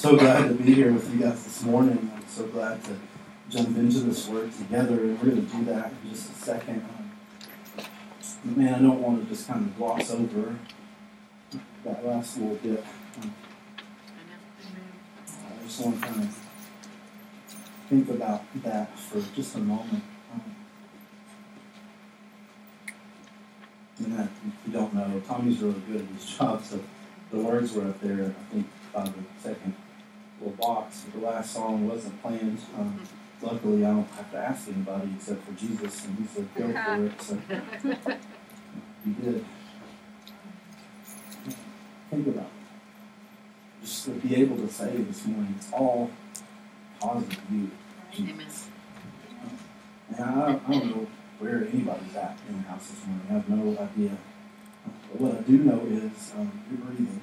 so glad to be here with you guys this morning. I'm so glad to jump into this work together, and we're going to do that in just a second. Um, man, I don't want to just kind of gloss over that last little bit. Um, I just want to kind of think about that for just a moment. Um, and that, if you don't know, Tommy's really good at his job, so the words were up there, I think, by the second little box. The last song wasn't planned. Um, luckily, I don't have to ask anybody except for Jesus, and he said, go for it. So he did. Think about it. Just to be able to say this morning, it's all because of you, Jesus. And I, I don't know where anybody's at in the house this morning. I have no idea. But what I do know is um, you're breathing.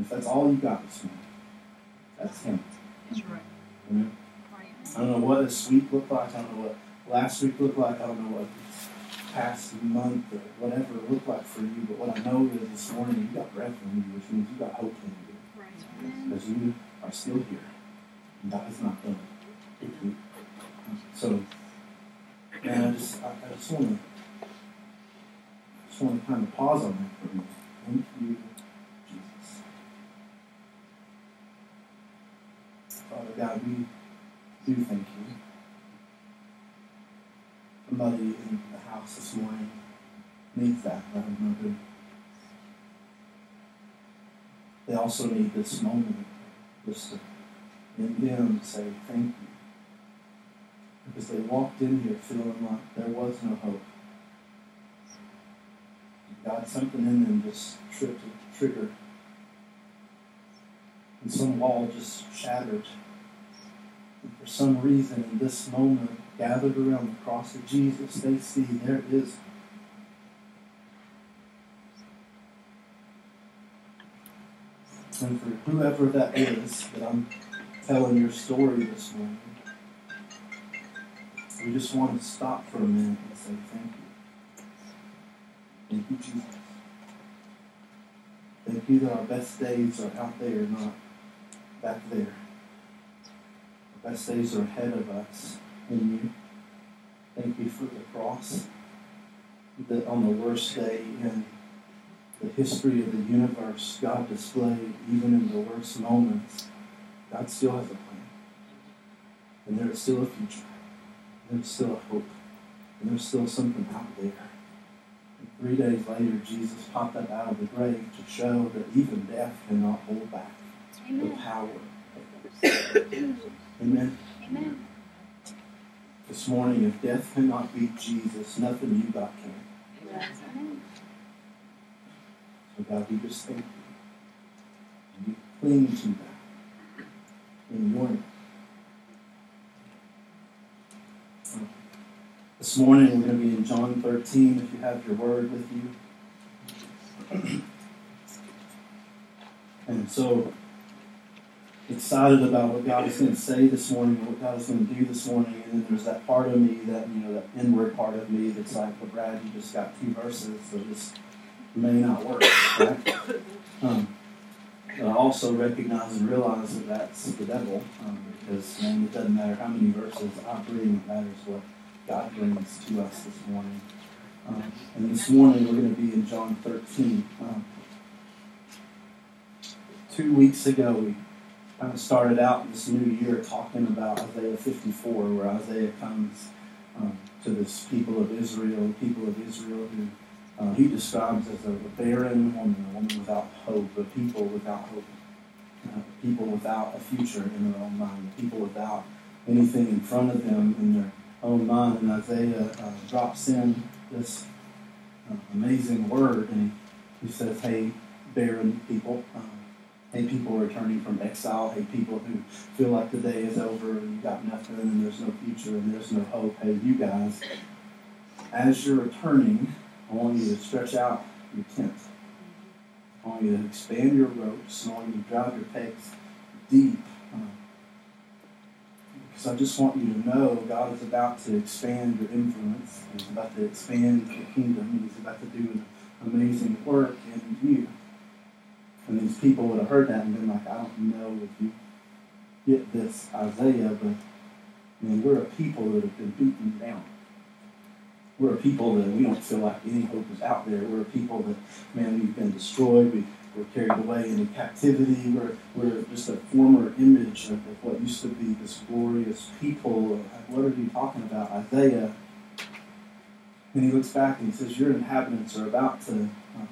If that's all you got this morning, that's Him. That's right. Mm-hmm. Amen. I don't know what this week looked like. I don't know what last week looked like. I don't know what past month or whatever it looked like for you. But what I know is this morning you got breath in you, which means you got hope in you. Right. Because you are still here. And that is not done. So, man, I just, I, I just want to, just want to kind of pause on that for a minute. Thank you, Jesus. Father God, we do thank you. Somebody in the house this morning needs that. Let them know that they also need this moment just to, in them, say thank you. Because they walked in here feeling like there was no hope. God, something in them just tripped a trigger. And some wall just shattered. And for some reason, in this moment, gathered around the cross of Jesus, they see there is And for whoever that is that I'm telling your story this morning, we just want to stop for a minute and say thank you. Thank you, Jesus. Thank you that our best days are out there, not back there. Our best days are ahead of us in you. Thank you for the cross. That on the worst day in the history of the universe, God displayed, even in the worst moments, God still has a plan. And there is still a future. There's still a hope. And there's still something out there. And three days later, Jesus popped up out of the grave to show that even death cannot hold back Amen. the power of Amen. Amen. This morning, if death cannot beat Jesus, nothing you got can. Amen. So God, we just thank you. And we cling to that in your name. This morning we're going to be in John 13 if you have your word with you. And so excited about what God is going to say this morning and what God is going to do this morning. And then there's that part of me, that you know, that inward part of me that's like, well, Brad, you just got two verses, so this may not work. Right? Um, but I also recognize and realize that that's the devil, um, because man, it doesn't matter how many verses I bring, it matters what God brings to us this morning. Um, and this morning we're going to be in John 13. Um, two weeks ago we kind of started out this new year talking about Isaiah 54, where Isaiah comes um, to this people of Israel, the people of Israel who uh, he describes as a barren woman, a woman without hope, a people without hope, uh, people without a future in their own mind, people without anything in front of them in their own mind. And Isaiah uh, drops in this uh, amazing word, and he, he says, "Hey, barren people." Um, Hey, people returning from exile. Hey, people who feel like the day is over and you got nothing and there's no future and there's no hope. Hey, you guys, as you're returning, I want you to stretch out your tent. I want you to expand your ropes. I want you to drive your pegs deep. Because I just want you to know God is about to expand your influence. He's about to expand your kingdom. He's about to do an amazing work in you. And these people would have heard that and been like, I don't know if you get this, Isaiah, but I mean, we're a people that have been beaten down. We're a people that we don't feel like any hope is out there. We're a people that, man, we've been destroyed. We, we're carried away into captivity. We're, we're just a former image of, of what used to be this glorious people. What are you talking about? Isaiah. And he looks back and he says, Your inhabitants are about to, uh,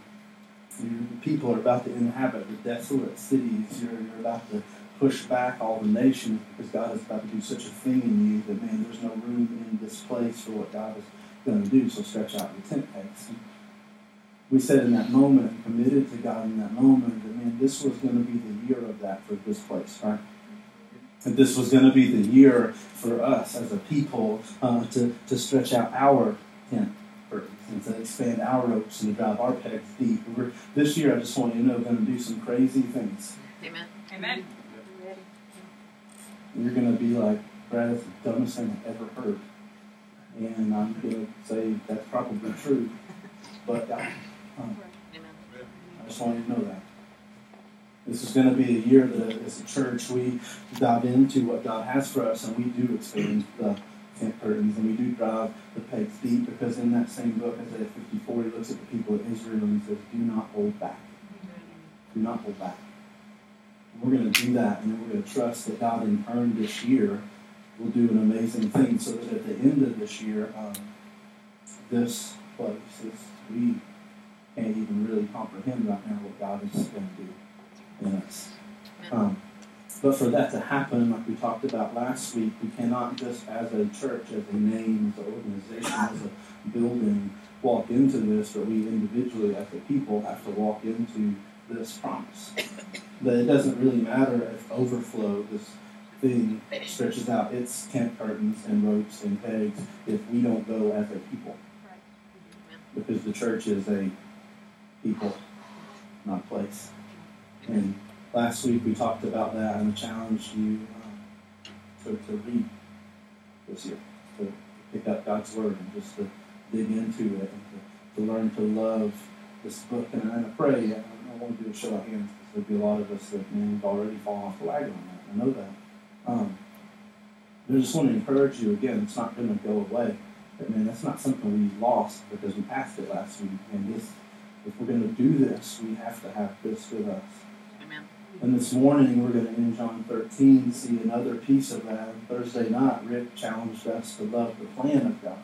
your people are about to inhabit the desolate cities. You're, you're about to push back all the nations because God is about to do such a thing in you that, man, there's no room in this place for what God is going to do. So stretch out your tent pegs. We said in that moment committed to God in that moment that, man, this was going to be the year of that for this place, right? And this was going to be the year for us as a people uh, to, to stretch out our tent curtains and to expand our ropes and to drive our pegs deep. We're, this year, I just want you to know, going to do some crazy things. Amen. Amen. You're going to be like, Brad, that's the dumbest thing I've ever heard. And I'm going to say that's probably true. But uh, um, I just want you to know that. This is going to be a year that, as a church, we dive into what God has for us, and we do expand the tent curtains, and we do drive the pegs deep, because in that same book, Isaiah 54, he looks at the people of Israel and he says, Do not hold back. Do not hold back. We're going to do that, and we're going to trust that God, in turn, this year, will do an amazing thing, so that at the end of this year, um, this place, this, we can't even really comprehend right now what God is going to do in us. Um, but for that to happen, like we talked about last week, we cannot just as a church, as a name, as an organization, as a building, walk into this, but we individually, as a people, have to walk into this promise. That it doesn't really matter if overflow, this thing stretches out its tent curtains and ropes and pegs, if we don't go as a people. Because the church is a people, not place. And last week we talked about that and challenged you um, to, to read this year, to pick up God's Word and just to dig into it and to, to learn to love this book. And, I pray, I don't want to do a show of hands because there'll be a lot of us that man, we've already fallen off the wagon on that. I know that. Um, I just want to encourage you again, it's not going to go away. But man, that's not something we lost because we passed it last week. And this, if we're going to do this, we have to have this with us. Amen. And this morning we're going to in John 13 see another piece of that. Thursday night, Rick challenged us to love the plan of God.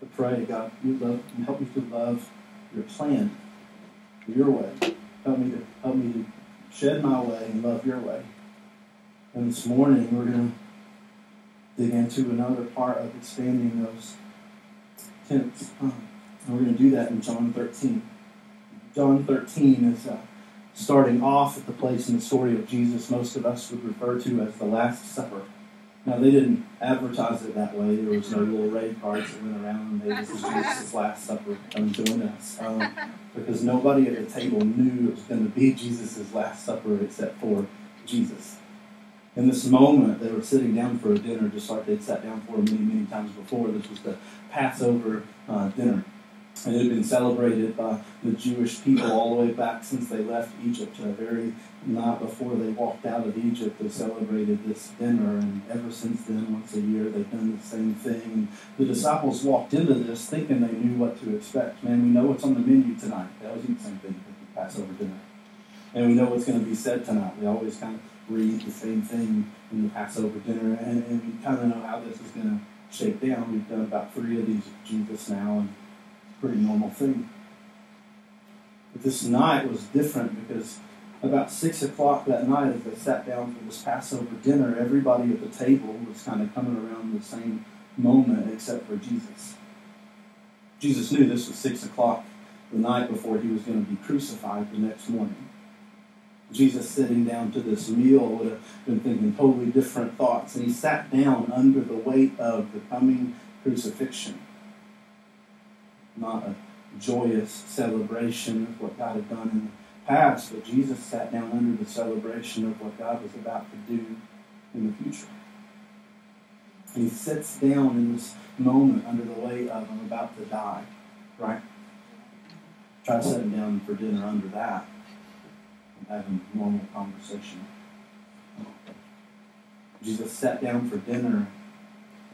To pray, God, you love, you help me to love your plan, your way. Help me to help me to shed my way and love your way. And this morning we're going to dig into another part of expanding those tents. Um, and we're going to do that in John 13. John 13 is uh, starting off at the place in the story of Jesus most of us would refer to as the Last Supper. Now, they didn't advertise it that way. There was no little raid cards that went around and they this is Jesus' Last Supper. Come join us. Um, because nobody at the table knew it was going to be Jesus' Last Supper except for Jesus. In this moment, they were sitting down for a dinner just like they'd sat down for many, many times before. This was the Passover uh, dinner. And it had been celebrated by the Jewish people all the way back since they left Egypt the very night before they walked out of Egypt. They celebrated this dinner, and ever since then, once a year, they've done the same thing. And the disciples walked into this thinking they knew what to expect. Man, we know what's on the menu tonight. They always eat the same thing at the Passover dinner. And we know what's going to be said tonight. They always kind of read the same thing in the Passover dinner, and, and we kind of know how this is going to shake down. We've done about three of these with Jesus now, and it's a pretty normal thing. But this night was different because about six o'clock that night, as they sat down for this Passover dinner, everybody at the table was kind of coming around the same moment except for Jesus. Jesus knew this was six o'clock the night before he was going to be crucified the next morning. Jesus sitting down to this meal would have been thinking totally different thoughts, and he sat down under the weight of the coming crucifixion not a joyous celebration of what God had done in the past, but Jesus sat down under the celebration of what God was about to do in the future. And he sits down in this moment under the weight of I'm about to die, right? Try sitting down for dinner under that. Having normal conversation. Jesus sat down for dinner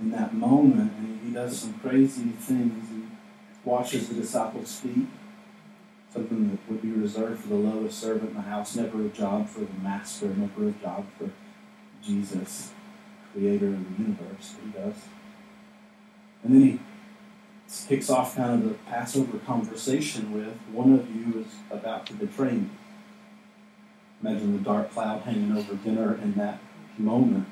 in that moment and he does some crazy things. He washes the disciples' feet, something that would be reserved for the lowest servant in the house, never a job for the master, never a job for Jesus, creator of the universe, he does. And then he kicks off kind of the Passover conversation with one of you is about to betray me. Imagine the dark cloud hanging over dinner in that moment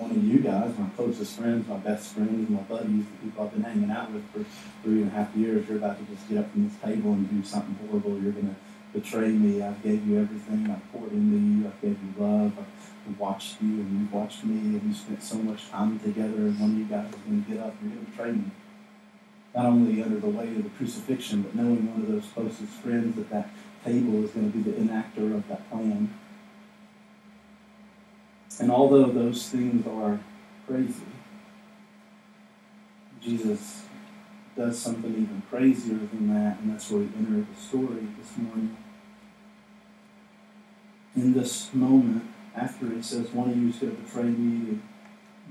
one of you guys, my closest friends, my best friends, my buddies, the people I've been hanging out with for three and a half years, you're about to just get up from this table and do something horrible. You're going to betray me. I've gave you everything. I've poured into you. I've gave you love. I've watched you and you've watched me and we spent so much time together and one of you guys is going to get up and you're going to betray me. Not only under the weight of the crucifixion, but knowing one of those closest friends at that table is going to be the enactor of that plan and although those things are crazy, Jesus does something even crazier than that, and that's where we enter the story this morning. In this moment, after he says, One of you is going to betray me,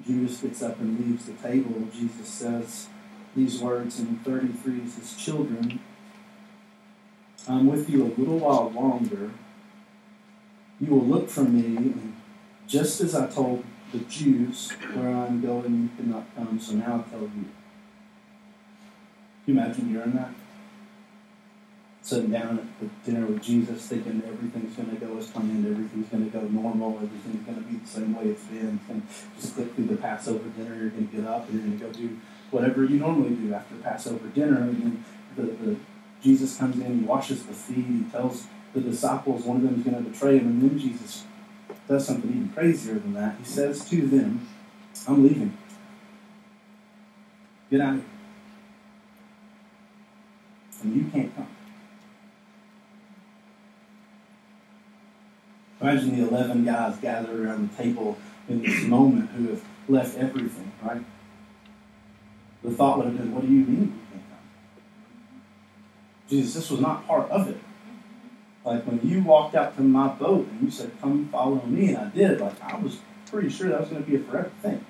Judas gets up and leaves the table, Jesus says these words in 33 He says, Children, I'm with you a little while longer. You will look for me and just as I told the Jews, where I'm going, you cannot come, so now I tell you. Can you imagine hearing that? Sitting down at the dinner with Jesus, thinking everything's going to go as planned, everything's going to go normal, everything's going to be the same way it's been. And just click through the Passover dinner, you're going to get up and you're going to go do whatever you normally do after Passover dinner. And then the, the, Jesus comes in, he washes the feet, he tells the disciples one of them is going to betray him, and then Jesus does something even crazier than that. He says to them, I'm leaving. Get out of here. And you can't come. Imagine the 11 guys gathered around the table in this moment who have left everything, right? The thought would have been, What do you mean? Jesus, this was not part of it. Like when you walked out to my boat and you said, Come follow me, and I did, like I was pretty sure that was going to be a forever thing.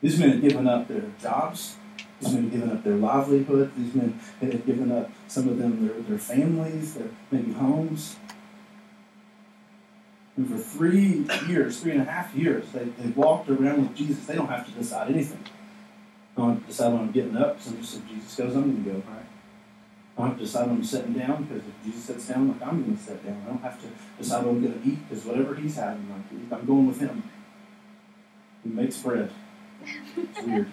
These men had given up their jobs. These men had given up their livelihood. These men had given up, some of them, their, their families, their maybe homes. And for three years, three and a half years, they, they walked around with Jesus. They don't have to decide anything. I don't decide when I'm getting up. So just if Jesus goes, I'm going to go, right? I don't have to decide when I'm sitting down because if Jesus sits down, like I'm going to sit down. I don't have to decide what I'm going to eat because whatever he's having, like I'm going with him. He makes bread. It's weird.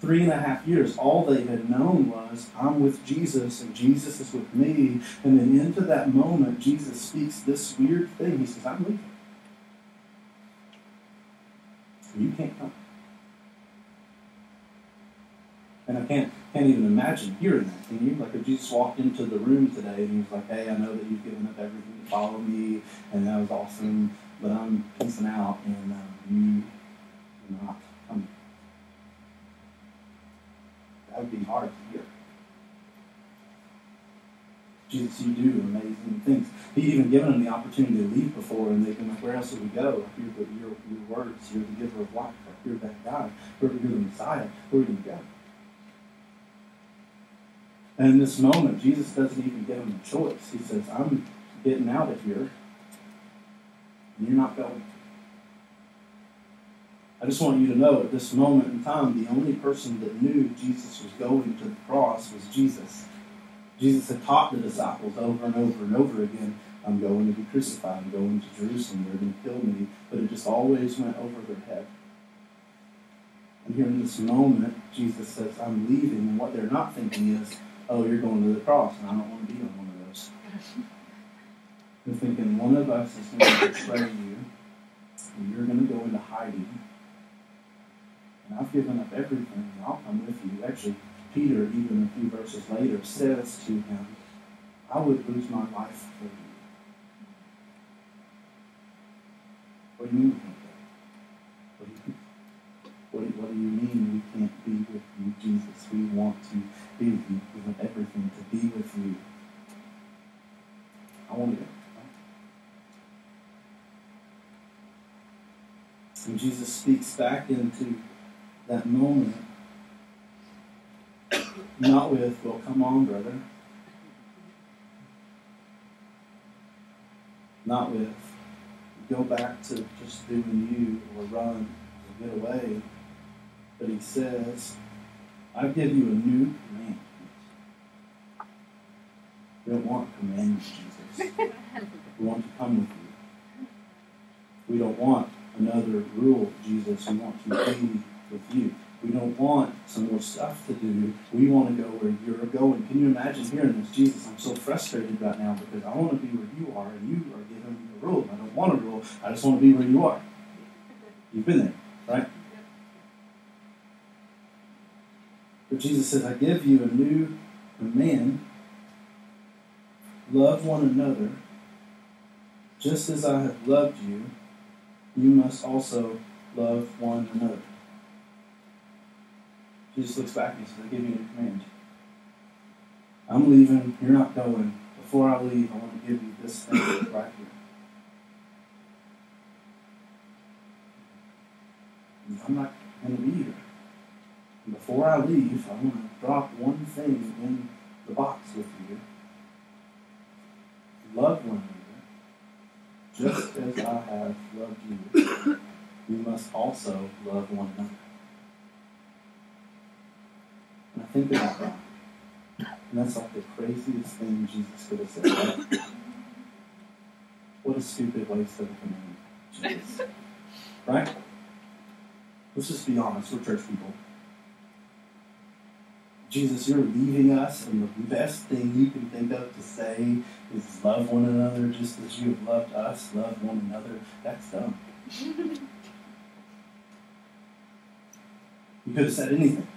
Three and a half years, all they had known was, I'm with Jesus and Jesus is with me. And then into that moment, Jesus speaks this weird thing. He says, I'm leaving. You can't come. And I can't can't even imagine hearing that. Can you? Like if Jesus walked into the room today and he was like, "Hey, I know that you've given up everything to follow me, and that was awesome, but I'm peacing out, and um, you are not coming." That would be hard to hear. Jesus, you do amazing things. He'd even given them the opportunity to leave before, and they've been like, "Where else would we go? You're the, your, your words. You're the giver of life. Like, you're that God. You're the Messiah. Where do we go?" And in this moment, Jesus doesn't even give him a choice. He says, I'm getting out of here, and you're not going. I just want you to know at this moment in time, the only person that knew Jesus was going to the cross was Jesus. Jesus had taught the disciples over and over and over again, I'm going to be crucified, I'm going to Jerusalem, they're going to kill me. But it just always went over their head. And here in this moment, Jesus says, I'm leaving. And what they're not thinking is, oh, you're going to the cross, and I don't want to be on one of those. You're thinking one of us is going to betray you, and you're going to go into hiding. And I've given up everything, and I'll come with you. Actually, Peter, even a few verses later, says to him, I would lose my life for you. What do you mean? What do you, what what do you mean we can't be with you, Jesus. We want to be with you. We want everything to be with you. I want to go. And Jesus speaks back into that moment, not with, well, come on, brother. Not with, go back to just doing you or run or get away. But he says, I give you a new command. We don't want commands, Jesus. We want to come with you. We don't want another rule, Jesus. We want to be with you. We don't want some more stuff to do. We want to go where you're going. Can you imagine hearing this? Jesus, I'm so frustrated right now because I want to be where you are, and you are giving me a rule. I don't want a rule. I just want to be where you are. You've been there, right? But Jesus says, I give you a new command. Love one another just as I have loved you you must also love one another. Jesus looks back and says, I give you a command. I'm leaving, you're not going. Before I leave, I want to give you this thing right here. I'm not going to be here. before I leave, I want to drop one thing in the box with you. Love one another just as I have loved you, you must also love one another. And I think about that. And that's like the craziest thing Jesus could have said. Right? What a stupid waste of a command. Jesus. Right? Let's just be honest, we're church people. Jesus, you're leaving us, and the best thing you can think of to say is love one another just as you have loved us, love one another. That's dumb. you could have said anything.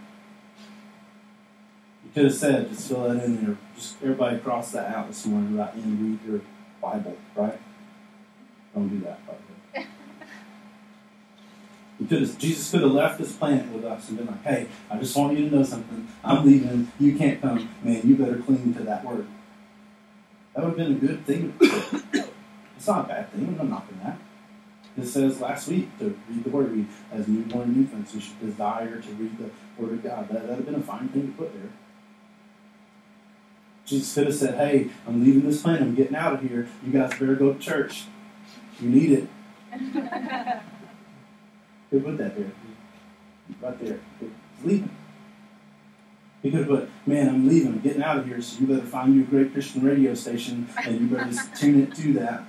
Could have said, just fill that in there. Just everybody cross that out this morning, right in, read your Bible, right? Don't do that, by the way. Jesus could have left this planet with us and been like, hey, I just want you to know something. I'm leaving. You can't come. Man, you better cling to that word. That would have been a good thing. it's not a bad thing. I'm not knocking that. It says last week to read the Word. We, as newborn infants, you should desire to read the Word of God. That would have been a fine thing to put there. Jesus could have said, Hey, I'm leaving this plane. I'm getting out of here. You guys better go to church. You need it. Who put that there? Right there. He's leaving. He could have put, man, I'm leaving, I'm getting out of here, so you better find you a great Christian radio station and you better just tune it to that.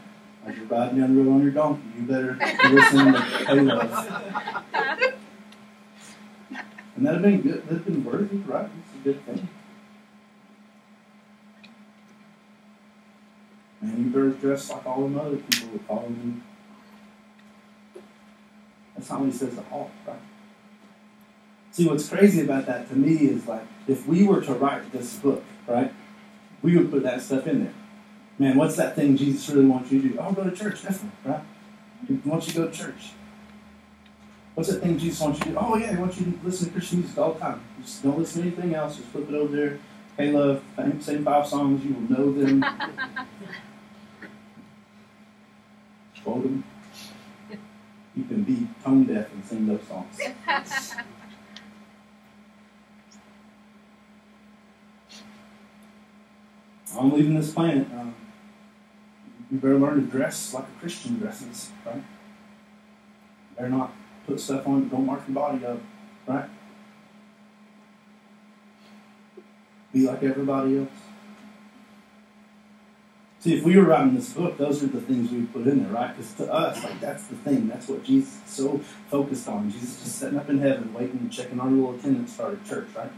As you're riding down the road on your donkey, you better listen listening to Halo. And that'd have been good. That'd have been worthy, right? It's a good thing. Man, you better dress like all them other people that follow you. That's how he says at all, right? See, what's crazy about that to me is like, if we were to write this book, right, we would put that stuff in there. Man, what's that thing Jesus really wants you to do? Oh, go to church, definitely, right? He wants you to go to church. What's that thing Jesus wants you to do? Oh, yeah, he wants you to listen to Christian music all the time. Just don't listen to anything else. Just flip it over there. Hey, love, same five songs. You will know them. You can be tone deaf and sing those songs. I'm leaving this planet. Um, you better learn to dress like a Christian dresses, right? You better not put stuff on, don't mark your body up, right? Be like everybody else. See, if we were writing this book, those are the things we put in there, right? Because to us, like that's the thing. That's what Jesus is so focused on. Jesus just sitting up in heaven, waiting and checking on our little attendance start at church, right?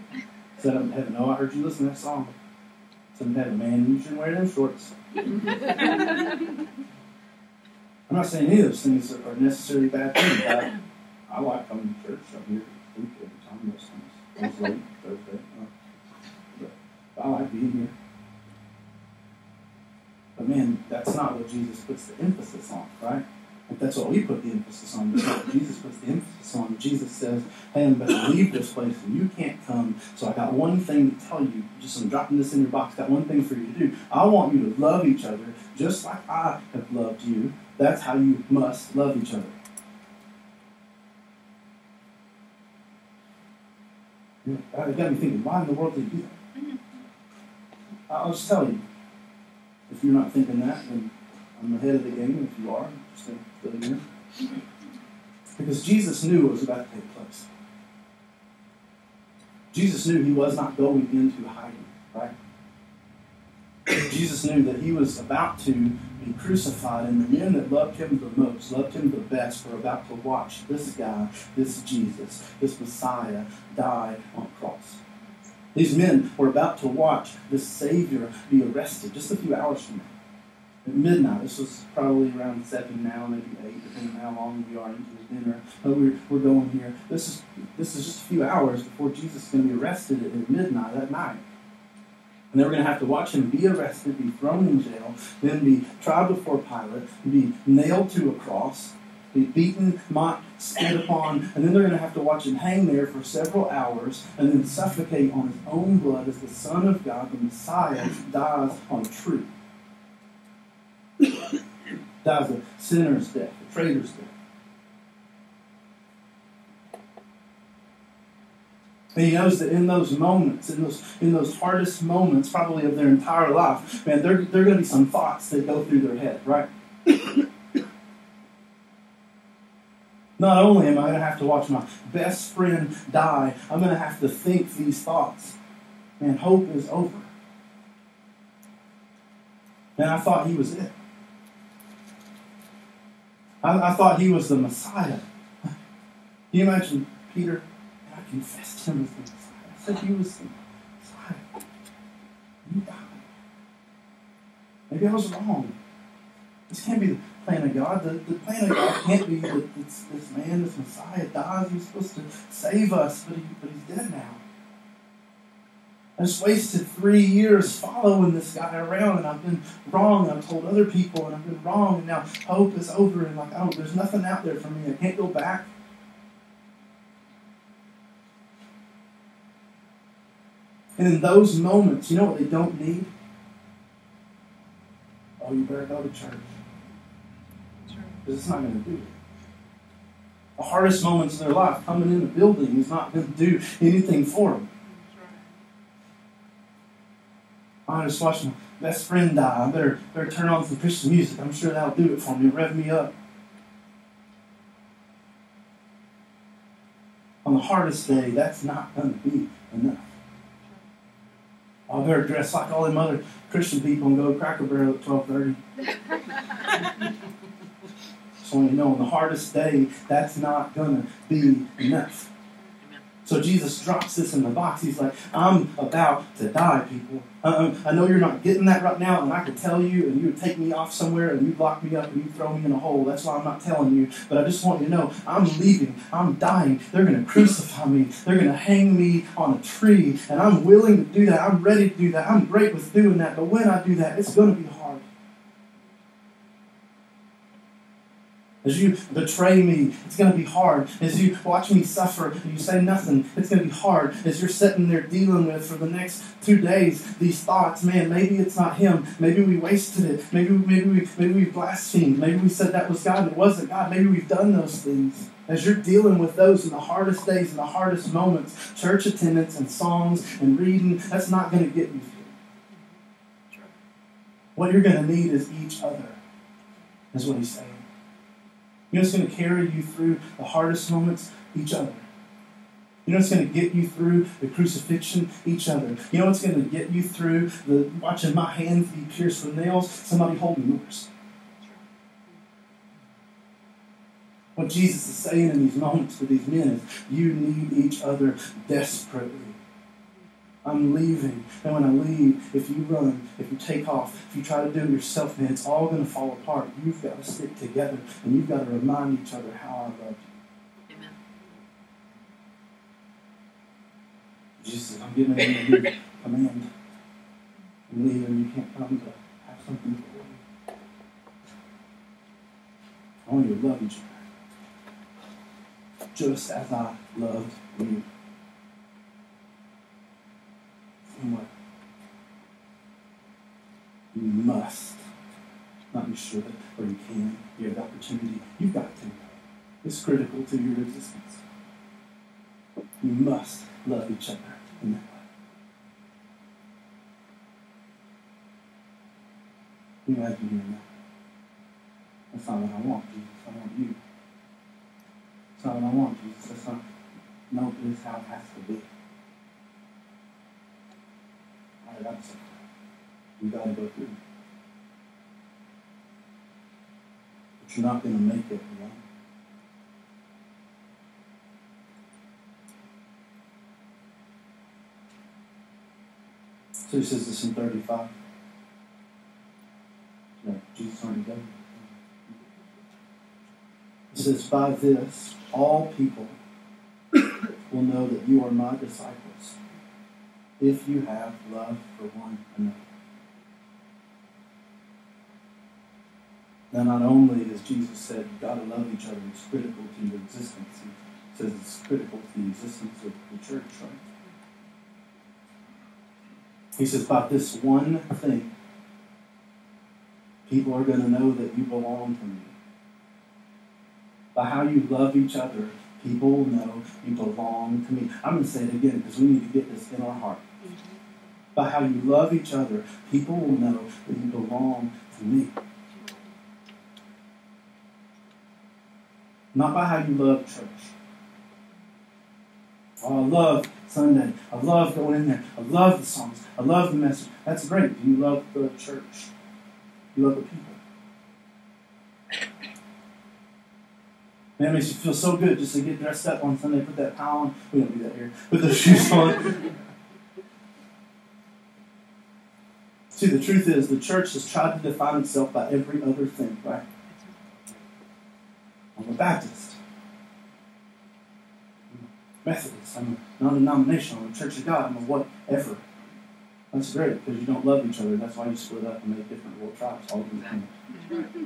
Sitting up in heaven. Oh, I heard you listen to that song. Sit in heaven, man. You shouldn't wear them shorts. I'm not saying any of those things are necessarily bad things. I, I like coming to church. I'm here every time. those times, Wednesday, Thursday. But I like being here. But man, that's not what Jesus puts the emphasis on, right? That's what we put the emphasis on. That's what Jesus puts the emphasis on. Jesus says, Hey, I'm about to leave this place and you can't come. So I got one thing to tell you. Just I'm dropping this in your box. Got one thing for you to do. I want you to love each other just like I have loved you. That's how you must love each other. You It got me thinking, why in the world did he do that? I'll just tell you. If you're not thinking that, then I'm ahead of the game. If you are, just going to fill you in. Because Jesus knew what was about to take place. Jesus knew he was not going into hiding, right? Jesus knew that he was about to be crucified, and the men that loved him the most, loved him the best, were about to watch this guy, this Jesus, this Messiah, die on a cross. These men were about to watch the Savior be arrested just a few hours from now. At midnight, this was probably around 7 now, maybe 8, depending on how long we are into the dinner. But we're, we're going here. This is, this is just a few hours before Jesus is going to be arrested at midnight that night. And they were going to have to watch him be arrested, be thrown in jail, then be tried before Pilate, be nailed to a cross, be beaten, mocked, spit upon, and then they're going to have to watch him hang there for several hours and then suffocate on his own blood as the Son of God, the Messiah, dies on a tree. dies a sinner's death, a traitor's death. And he knows that in those moments, in those in those hardest moments, probably of their entire life, man, there, there are going to be some thoughts that go through their head, right? Not only am I going to have to watch my best friend die, I'm going to have to think these thoughts. Man, hope is over. And I thought he was it. I, I thought he was the Messiah. Can you imagine Peter? And I confessed him as the Messiah. I said he was the Messiah. You died. Maybe I was wrong. This can't be the plan of God. The, the plan of God can't be that this, this man, this Messiah, dies. He's supposed to save us, but, he, but he's dead now. I just wasted three years following this guy around, and I've been wrong. I've told other people, and I've been wrong, and now hope is over, and like, oh, there's nothing out there for me. I can't go back. And in those moments, you know what they don't need? Oh, you better go to church. Because it's not going to do it. The hardest moments of their life, coming in the building, is not going to do anything for them. I just watched my best friend die. I better, better turn on some Christian music. I'm sure that'll do it for me, rev me up. On the hardest day, that's not going to be enough. I better dress like all them other Christian people and go to Cracker Barrel at 1230. so you know, on the hardest day, that's not going to be enough. So Jesus drops this in the box. He's like, I'm about to die, people. Uh, I know you're not getting that right now, and I could tell you, and you would take me off somewhere, and you'd lock me up, and you'd throw me in a hole. That's why I'm not telling you. But I just want you to know, I'm leaving. I'm dying. They're going to crucify me. They're going to hang me on a tree, and I'm willing to do that. I'm ready to do that. I'm great with doing that. But when I do that, it's going to be hard. As you betray me, it's going to be hard. As you watch me suffer and you say nothing, it's going to be hard. As you're sitting there dealing with for the next two days these thoughts, man, maybe it's not him. Maybe we wasted it. Maybe, maybe, we, maybe we blasphemed. Maybe we said that was God and it wasn't God. Maybe we've done those things. As you're dealing with those in the hardest days and the hardest moments, church attendance and songs and reading, that's not going to get you through. What you're going to need is each other, is what he's saying. You know what's going to carry you through the hardest moments? Each other. You know what's going to get you through the crucifixion? Each other. You know what's going to get you through the watching my hands be pierced with nails? Somebody holding yours. What Jesus is saying in these moments to these men is you need each other desperately. I'm leaving. And when I leave, if you run, if you take off, if you try to do it yourself, man, it's all going to fall apart. You've got to stick together and you've got to remind each other how I love you. Amen. Jesus says, I'm giving you a new command. I'm leaving. You can't come to have something for you. I want you to love each other. Just as I loved you. And what? You must, not you should, or you can, you have the opportunity. You've got to. It's critical to your existence. You must love each other in that way. You imagine doing that? That's not what I want, Jesus. I want you. That's not what I want, Jesus. That's not, no, is how it has to be. You got to go through. But you're not to make it alone. So he says this in 35. No, Jesus already done it. It says, By this, all people will know that you are my disciples if you have love for one another. Now, not only, as Jesus said, you've got to love each other, it's critical to your existence. He says it's critical to the existence of the church, right? He says, by this one thing, people are going to know that you belong to me. By how you love each other, people will know you belong to me. I'm going to say it again because we need to get this in our heart. By how you love each other, people will know that you belong to me. Not by how you love church. Oh, I love Sunday. I love going in there. I love the songs. I love the message. That's great. Do you love the church? You love the people? Man, it makes you feel so good just to get dressed up on Sunday, put that towel on. We don't do that here. Put those shoes on. See, the truth is, the church has tried to define itself by every other thing, right? I'm a Baptist. I'm a Methodist. I'm a non-denominational. I'm a Church of God. I'm a whatever. That's great because you don't love each other. That's why you split up and make different little tribes all over the kingdom. That's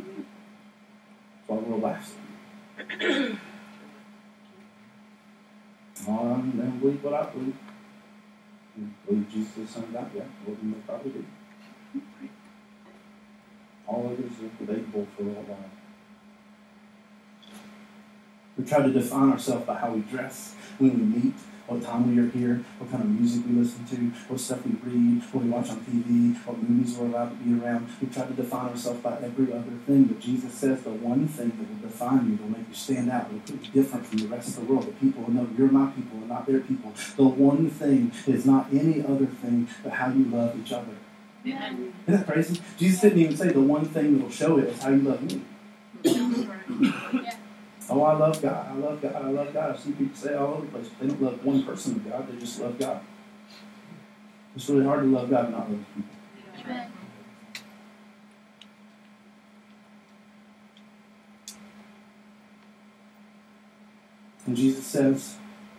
why the world laughs. Oh, I don't believe what I believe. You believe Jesus is the Son of God? Yeah, well, then they probably do. All others are debatable for a while. We try to define ourselves by how we dress when we meet, what time we are here, what kind of music we listen to, what stuff we read, what we watch on TV, what movies we're allowed to be around. We try to define ourselves by every other thing, but Jesus says the one thing that will define you, that will make you stand out, will put you different from the rest of the world. The people will know you're my people and not their people. The one thing is not any other thing but how you love each other. Amen. Isn't that crazy? Jesus didn't even say the one thing that will show it is how you love me. Yeah. Oh, I love God. I love God. I love God. I see people say all over the place. They don't love one person of God. They just love God. It's really hard to love God and not love people. Amen. And Jesus says,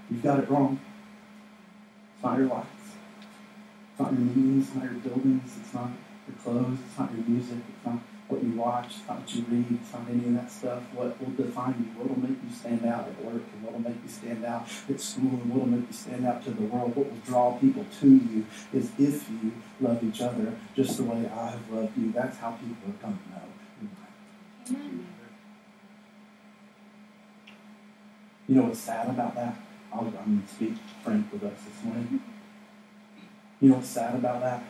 You've got it wrong. It's not your lights. It's not your meetings. It's not your buildings. It's not your clothes. It's not your music. It's not what you watch. It's not what you read. It's not any of that stuff. What will define you? What will make you stand out at work? And what will make you stand out at school? And what will make you stand out to the world? What will draw people to you is if you love each other just the way I have loved you. That's how people are going to know. you. You know what's sad about that? I'll, I'm going to speak frank with us this morning. You know what's sad about that?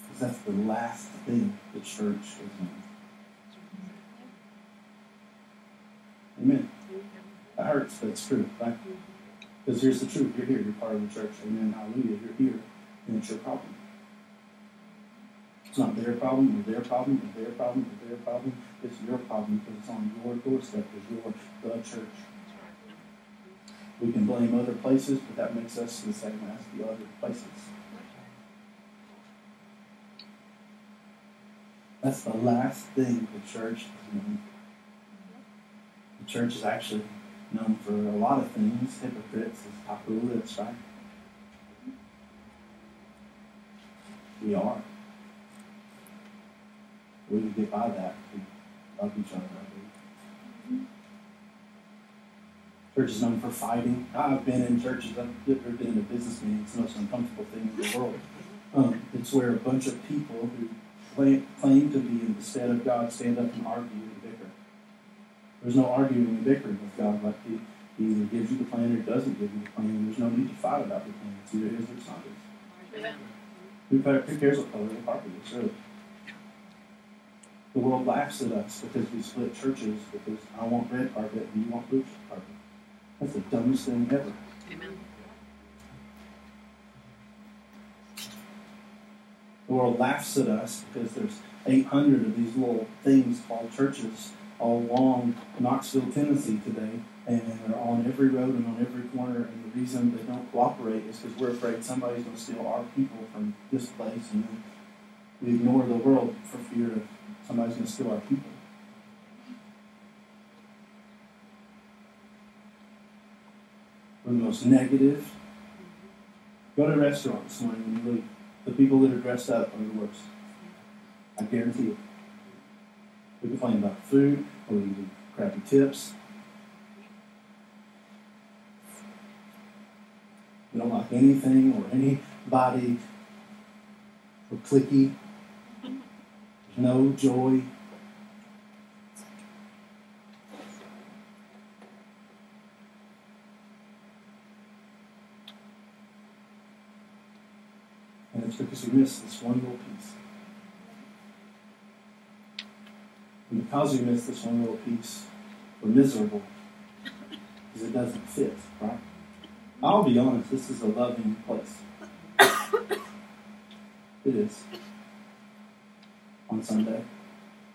Because that's the last thing the church is doing. Amen. That hurts, but it's true, right? Because here's the truth. You're here. You're part of the church. Amen. Hallelujah. You're here. And it's your problem. It's not their problem or their problem or their problem or their problem. It's your problem because it's on your doorstep because you're the church. We can blame other places, but that makes us the same as the other places. That's the last thing the church is known. The church is actually known for a lot of things. Hypocrites is popular, right. We are. We can get by that. We love each other. Church is known for fighting. I've been in churches, I've been in a business meeting, it's the most uncomfortable thing in the world. Um, it's where a bunch of people who claim, claim to be in the stead of God stand up and argue and bicker. There's no arguing and bickering with God. Like he, he either gives you the plan or doesn't give you the plan. There's no need to fight about the plan. It's either his or it's not his. Who, who cares what color the carpet is, really? The world laughs at us because we split churches because I want red carpet and you want blue carpet. That's the dumbest thing ever. Amen. The world laughs at us because there's 800 of these little things called churches all along Knoxville, Tennessee today, and they're on every road and on every corner. And the reason they don't cooperate is because we're afraid somebody's going to steal our people from this place, and then we ignore the world for fear of somebody's going to steal our people. We're the most negative. Go to a restaurant this morning when you leave. The people that are dressed up are the worst. I guarantee it. We complain about food, or we do crappy tips. We don't like anything or anybody. We're clicky. There's no joy. Because we miss this one little piece. And because we miss this one little piece, we're miserable because it doesn't fit, right? I'll be honest, this is a loving place. It is. On Sunday,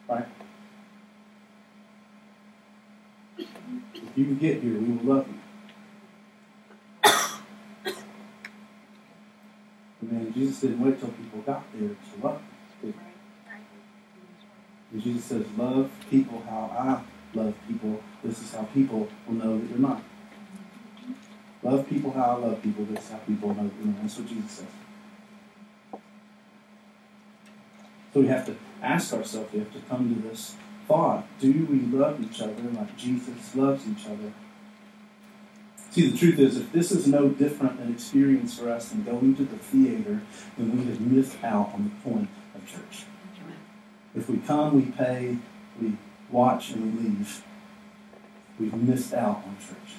right? If you get here, we will love you. Jesus didn't wait till people got there to love them. And Jesus says, Love people how I love people. This is how people will know that you're mine. Love people how I love people. This is how people know that you're mine. That's what Jesus says. So we have to ask ourselves, we have to come to this thought do we love each other like Jesus loves each other? See, the truth is, if this is no different an experience for us than going to the theater, then we have missed out on the point of church. If we come, we pay, we watch, and we leave, we've missed out on church.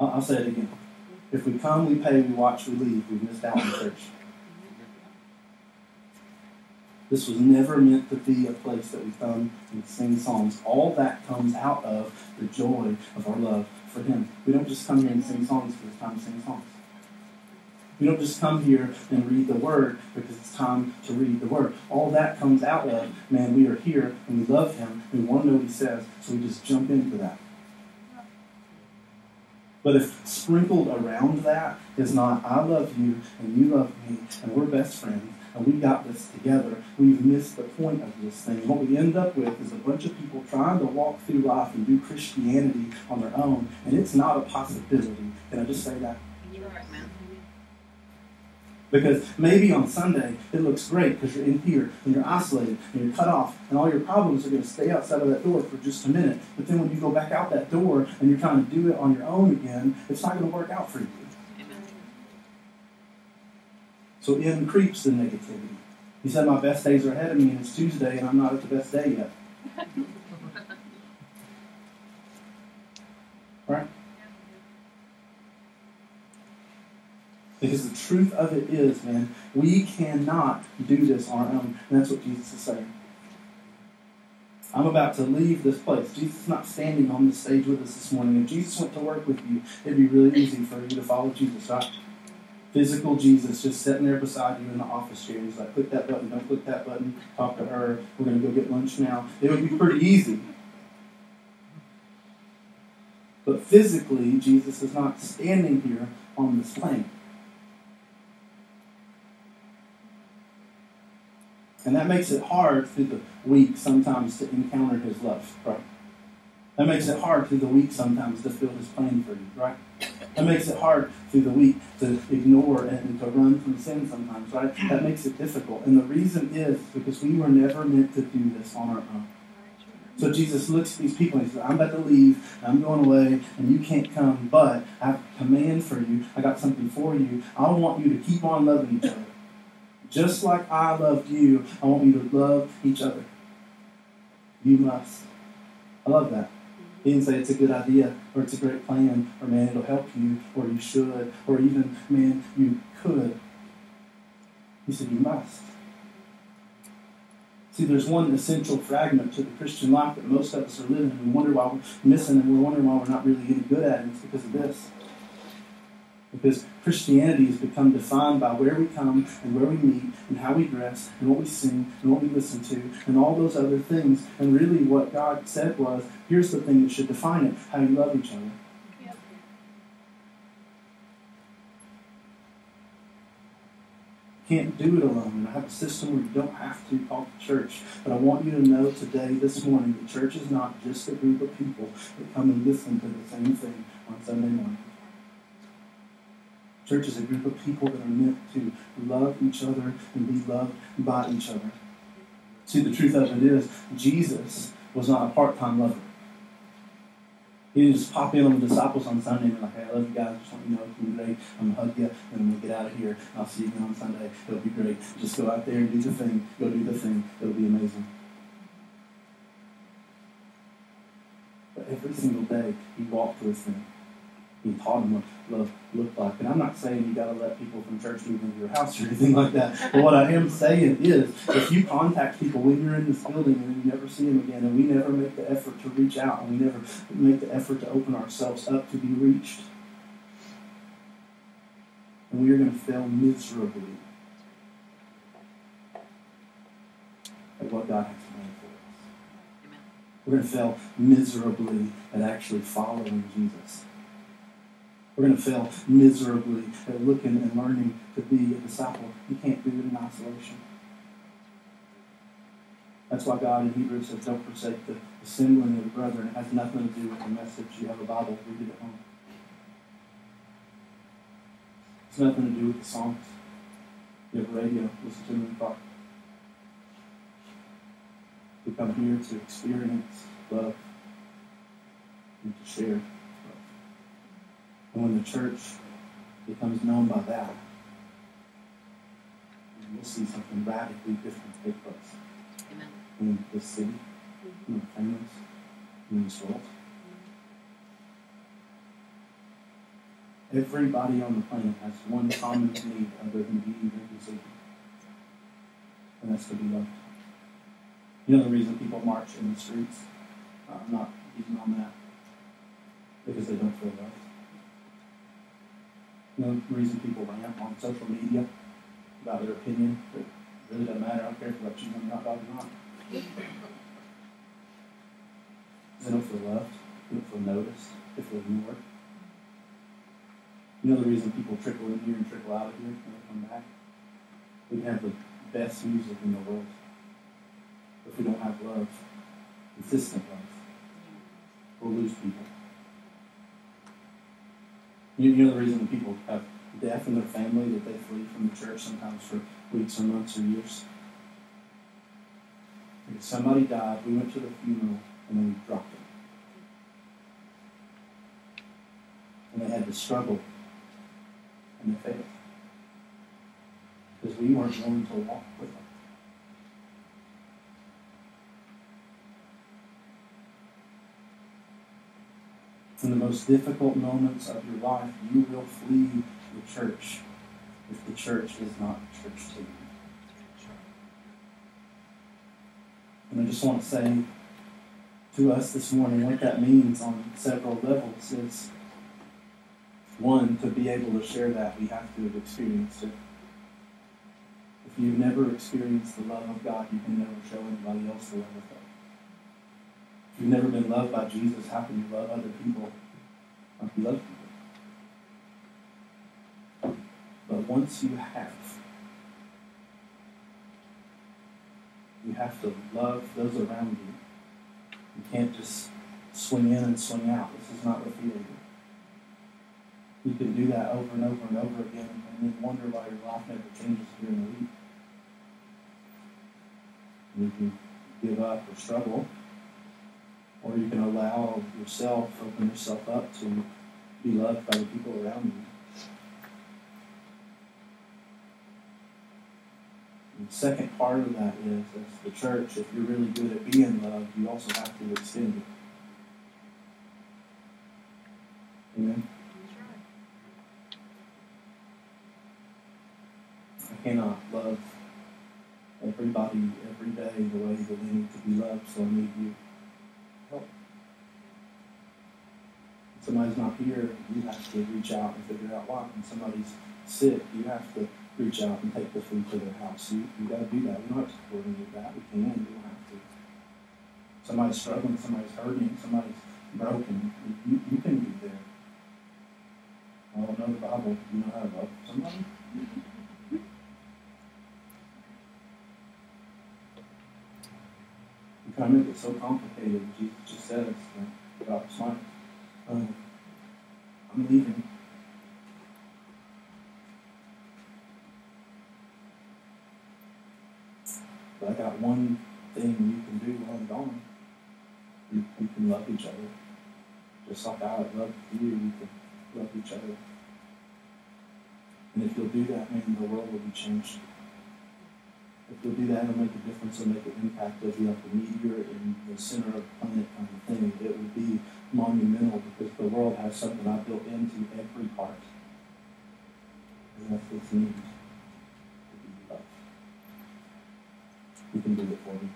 I'll, I'll say it again. If we come, we pay, we watch, we leave, we've missed out on church. This was never meant to be a place that we come and sing songs. All that comes out of the joy of our love for Him. We don't just come here and sing songs because it's time to sing songs. We don't just come here and read the Word because it's time to read the Word. All that comes out of, man, we are here and we love Him. and We want to know what He says, so we just jump into that. But if sprinkled around that is not, I love you and you love me and we're best friends and we got this together, we've missed the point of this thing. What we end up with is a bunch of people trying to walk through life and do Christianity on their own, and it's not a possibility. Can I just say that? You're right, man. Because maybe on Sunday it looks great because you're in here and you're isolated and you're cut off and all your problems are going to stay outside of that door for just a minute. But then when you go back out that door and you're trying to do it on your own again, it's not going to work out for you. Amen. So in creeps the negativity. He said, My best days are ahead of me and it's Tuesday and I'm not at the best day yet. Right? Because the truth of it is, man, we cannot do this on our own. And that's what Jesus is saying. I'm about to leave this place. Jesus is not standing on the stage with us this morning. If Jesus went to work with you, it'd be really easy for you to follow Jesus, right? Physical Jesus just sitting there beside you in the office chair. He's like, click that button, don't click that button, talk to her. We're going to go get lunch now. It would be pretty easy. But physically, Jesus is not standing here on this plane. And that makes it hard through the week sometimes to encounter his love, right? That makes it hard through the week sometimes to feel his plan for you, right? That makes it hard through the week to ignore and to run from sin sometimes, right? That makes it difficult. And the reason is because we were never meant to do this on our own. So Jesus looks at these people and he says, I'm about to leave, I'm going away, and you can't come, but I have a command for you. I got something for you. I want you to keep on loving each other. Just like I loved you, I want you to love each other. You must. I love that. He didn't say it's a good idea, or it's a great plan, or man, it'll help you, or you should, or even, man, you could. He said, you must. See, there's one essential fragment to the Christian life that most of us are living, and we wonder why we're missing, and we're wondering why we're not really getting good at it. It's because of this. Because Christianity has become defined by where we come and where we meet and how we dress and what we sing and what we listen to and all those other things. And really, what God said was here's the thing that should define it how you love each other. can't do it alone. I have a system where you don't have to call the church. But I want you to know today, this morning, the church is not just a group of people that come and listen to the same thing on Sunday morning. Church is a group of people that are meant to love each other and be loved by each other. See, the truth of it is, Jesus was not a part time lover. He just pop in on the disciples on Sunday and like, hey, I love you guys. Just want you to know it's been great. I'm going to hug you, and I'm going to get out of here. I'll see you again on Sunday. It'll be great. Just go out there and do the thing. Go do the thing. It'll be amazing. But every single day, he walked with them he taught them what love looked like. And I'm not saying you got to let people from church move into your house or anything like that. But what I am saying is, if you contact people when you're in this building and you never see them again, and we never make the effort to reach out, and we never make the effort to open ourselves up to be reached, and we are going to fail miserably at what God has planned for us. We're going to fail miserably at actually following Jesus. We're going to fail miserably at looking and learning to be a disciple. You can't do it in isolation. That's why God in Hebrews says, don't forsake the assembling of the brethren. It has nothing to do with the message. You have a Bible, read it at home. It's nothing to do with the songs. You have a radio, listen to them in the car. We come here to experience love and to share. And when the church becomes known by that, we'll see something radically different take place Amen. in this city, mm-hmm. in our families, in this world. Everybody on the planet has one common need other than eating, drinking, sleeping. And that's to be loved. You know the reason people march in the streets? I'm not even on that. Because they don't feel loved. The reason people rant on social media about their opinion. It really doesn't matter. I don't care if you like cheese on hot dog or not. They don't feel loved. They don't feel noticed. They feel ignored. You know the reason people trickle in here and trickle out of here when they come back? We can have the best music in the world. But if we don't have love, consistent love, we'll lose people. You, you know the reason that people have death in their family that they flee from the church sometimes for weeks or months or years? Because somebody died, we went to the funeral, and then we dropped them. And they had to struggle, and they failed. Because we weren't willing to walk with them. In the most difficult moments of your life, you will flee the church if the church is not church to you. And I just want to say to us this morning what that means on several levels is one, to be able to share that, we have to have experienced it. If you've never experienced the love of God, you can never show anybody else the love of God. If you've never been loved by Jesus, how can you love other people like you love people? But once you have, you have to love those around you. You can't just swing in and swing out. This is not the field. You can do that over and over and over again and then wonder why your life never changes during the week. You can give up or struggle, or you can allow yourself, open yourself up to be loved by the people around you. And the second part of that is, as the church, if you're really good at being loved, you also have to extend it. Amen. I cannot love everybody every day the way that they need to be loved, so I need you. Help. If somebody's not here, you have to reach out and figure out why. When somebody's sick, you have to reach out and take the food to their house. You you gotta do that. We don't have to coordinate that. We can, we don't have to. Somebody's struggling, somebody's hurting, somebody's broken. You, you can be there. I don't know the Bible. You know how to love somebody? We of make it so complicated. Jesus just says, like, God, smart. Um, I'm leaving. But I got one thing you can do while I'm gone. You, you can love each other. Just like I love you, you can love each other. And if you'll do that, man, the world will be changed. If you'll do that, it'll make a difference, it'll make an impact. It'll be like a meteor in the center of the planet kind of thing. It would be monumental because the world has something I built into every part. And that's what's needed to be loved. You can do it for me.